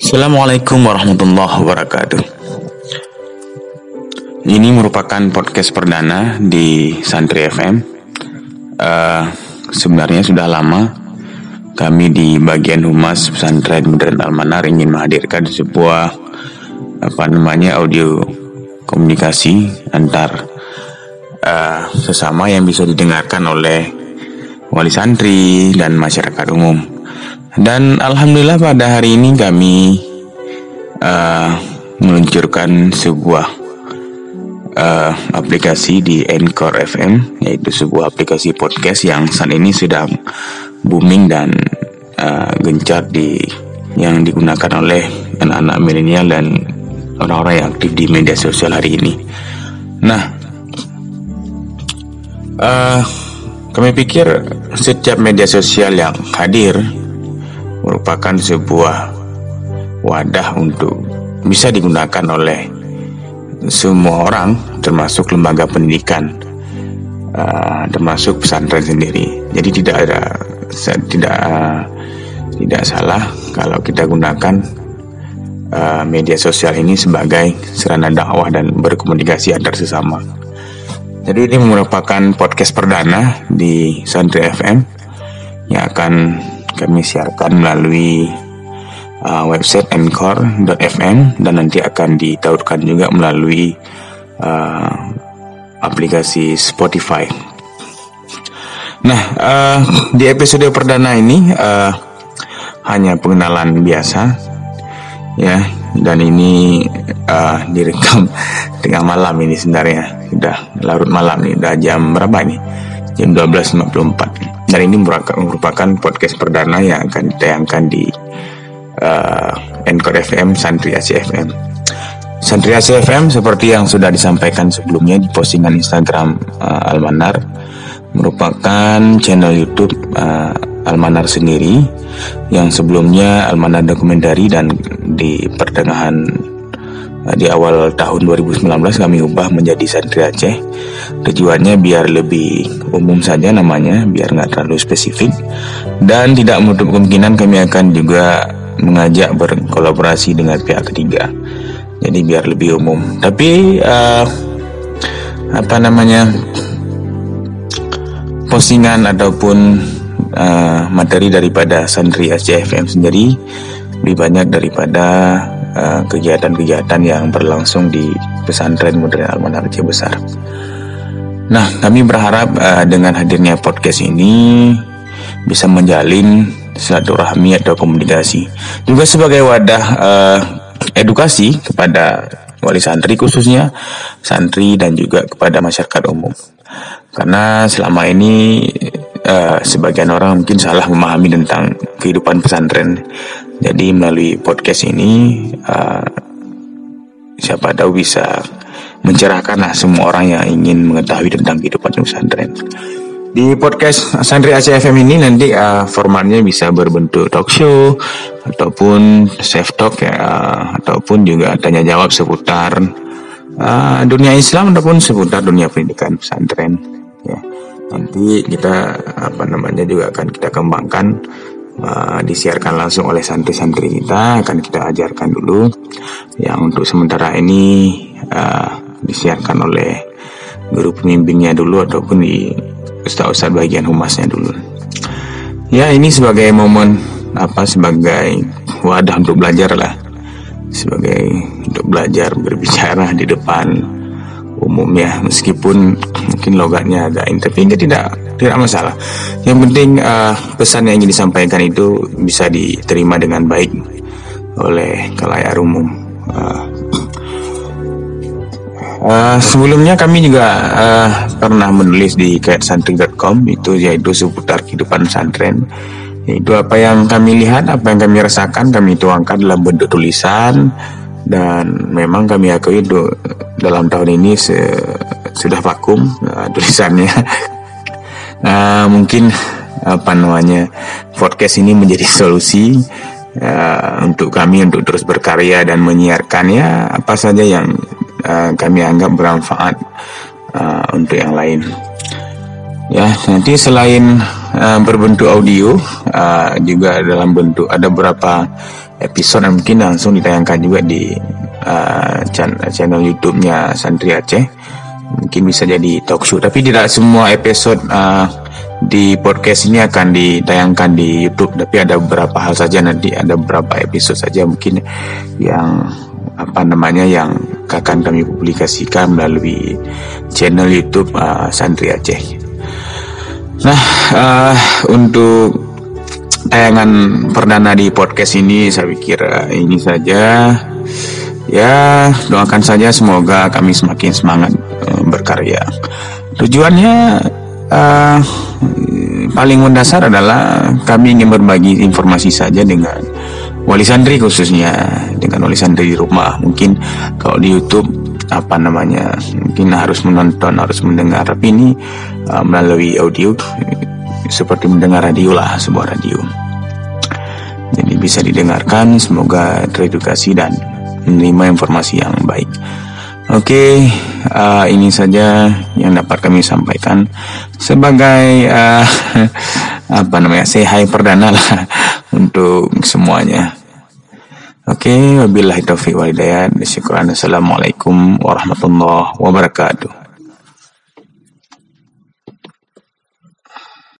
Assalamualaikum warahmatullahi wabarakatuh. Ini merupakan podcast perdana di Santri FM. Uh, eh, sebenarnya sudah lama kami di bagian humas pesantren modern Almanar ingin menghadirkan sebuah apa namanya audio komunikasi antar uh, sesama yang bisa didengarkan oleh wali santri dan masyarakat umum. Dan alhamdulillah pada hari ini kami uh, meluncurkan sebuah uh, aplikasi di Anchor FM, yaitu sebuah aplikasi podcast yang saat ini sudah booming dan uh, gencar di yang digunakan oleh anak-anak milenial dan orang-orang yang aktif di media sosial hari ini. Nah, uh, kami pikir setiap media sosial yang hadir merupakan sebuah wadah untuk bisa digunakan oleh semua orang termasuk lembaga pendidikan uh, termasuk pesantren sendiri. Jadi tidak ada tidak uh, tidak salah kalau kita gunakan uh, media sosial ini sebagai sarana dakwah dan berkomunikasi antar sesama. Jadi ini merupakan podcast perdana di Santri FM yang akan kami siarkan melalui uh, website anchor.fm dan nanti akan ditautkan juga melalui uh, aplikasi Spotify. Nah, uh, di episode perdana ini uh, hanya pengenalan biasa, ya, dan ini uh, direkam tengah malam ini sebenarnya sudah larut malam nih, udah jam berapa nih? Jam 12.54 dan ini merupakan podcast perdana yang akan ditayangkan di uh, Anchor FM Santri ACFM. Santri ACFM seperti yang sudah disampaikan sebelumnya di postingan Instagram uh, Almanar merupakan channel YouTube uh, Almanar sendiri yang sebelumnya Almanar dokumentari dan di pertengahan di awal tahun 2019 kami ubah menjadi Santri Aceh Tujuannya biar lebih umum saja namanya, biar nggak terlalu spesifik dan tidak menutup kemungkinan kami akan juga mengajak berkolaborasi dengan pihak ketiga. Jadi biar lebih umum. Tapi uh, apa namanya postingan ataupun uh, materi daripada Santri SCFM sendiri lebih banyak daripada kegiatan-kegiatan uh, yang berlangsung di pesantren modern Almanar Aceh Besar. Nah, kami berharap uh, dengan hadirnya podcast ini bisa menjalin silaturahmi atau komunikasi. Juga sebagai wadah uh, edukasi kepada wali santri khususnya santri dan juga kepada masyarakat umum. Karena selama ini uh, sebagian orang mungkin salah memahami tentang kehidupan pesantren. Jadi melalui podcast ini uh, siapa tahu bisa mencerahkanlah semua orang yang ingin mengetahui tentang kehidupan pesantren. Di podcast Santri ACFM ini nanti uh, formatnya bisa berbentuk talk show ataupun safe talk ya uh, ataupun juga tanya jawab seputar uh, dunia Islam ataupun seputar dunia pendidikan pesantren ya. Nanti kita apa namanya juga akan kita kembangkan uh, disiarkan langsung oleh santri-santri kita akan kita ajarkan dulu. Yang untuk sementara ini uh, disiarkan oleh guru pemimpinnya dulu ataupun di ustaz-ustaz bagian humasnya dulu. Ya ini sebagai momen apa sebagai wadah untuk belajar lah. Sebagai untuk belajar berbicara di depan umum ya meskipun mungkin logatnya agak tapi tidak tidak masalah yang penting uh, pesan yang ingin disampaikan itu bisa diterima dengan baik oleh kalayak umum uh, Uh, sebelumnya kami juga uh, pernah menulis di kaitsantri.com itu yaitu seputar kehidupan santren. Itu apa yang kami lihat, apa yang kami rasakan, kami tuangkan dalam bentuk tulisan dan memang kami akui dalam tahun ini se sudah vakum uh, tulisannya. uh, mungkin apa namanya podcast ini menjadi solusi uh, untuk kami untuk terus berkarya dan menyiarkannya apa saja yang uh, kami anggap bermanfaat uh, untuk yang lain. Ya, nanti selain uh, berbentuk audio, uh, juga dalam bentuk ada beberapa episode dan mungkin langsung ditayangkan juga di uh, channel YouTube-nya Santri Aceh mungkin bisa jadi talk show. Tapi tidak semua episode uh, di podcast ini akan ditayangkan di YouTube. Tapi ada beberapa hal saja nanti ada beberapa episode saja mungkin yang apa namanya yang akan kami publikasikan melalui channel YouTube uh, Santri Aceh. Nah uh, untuk tayangan perdana di podcast ini saya pikir uh, ini saja. Ya doakan saja semoga kami semakin semangat berkarya. Tujuannya uh, paling mendasar adalah kami ingin berbagi informasi saja dengan wali santri khususnya dengan wali santri di rumah. Mungkin kalau di YouTube apa namanya mungkin harus menonton harus mendengar. Tapi ini uh, melalui audio seperti mendengar radio lah sebuah radio. Jadi bisa didengarkan semoga teredukasi dan menerima informasi yang baik Oke, uh, ini saja yang dapat kami sampaikan sebagai uh, apa namanya, say perdana lah untuk semuanya. Oke, wabillahi taufiq wal hidayah. Assalamualaikum warahmatullahi wabarakatuh.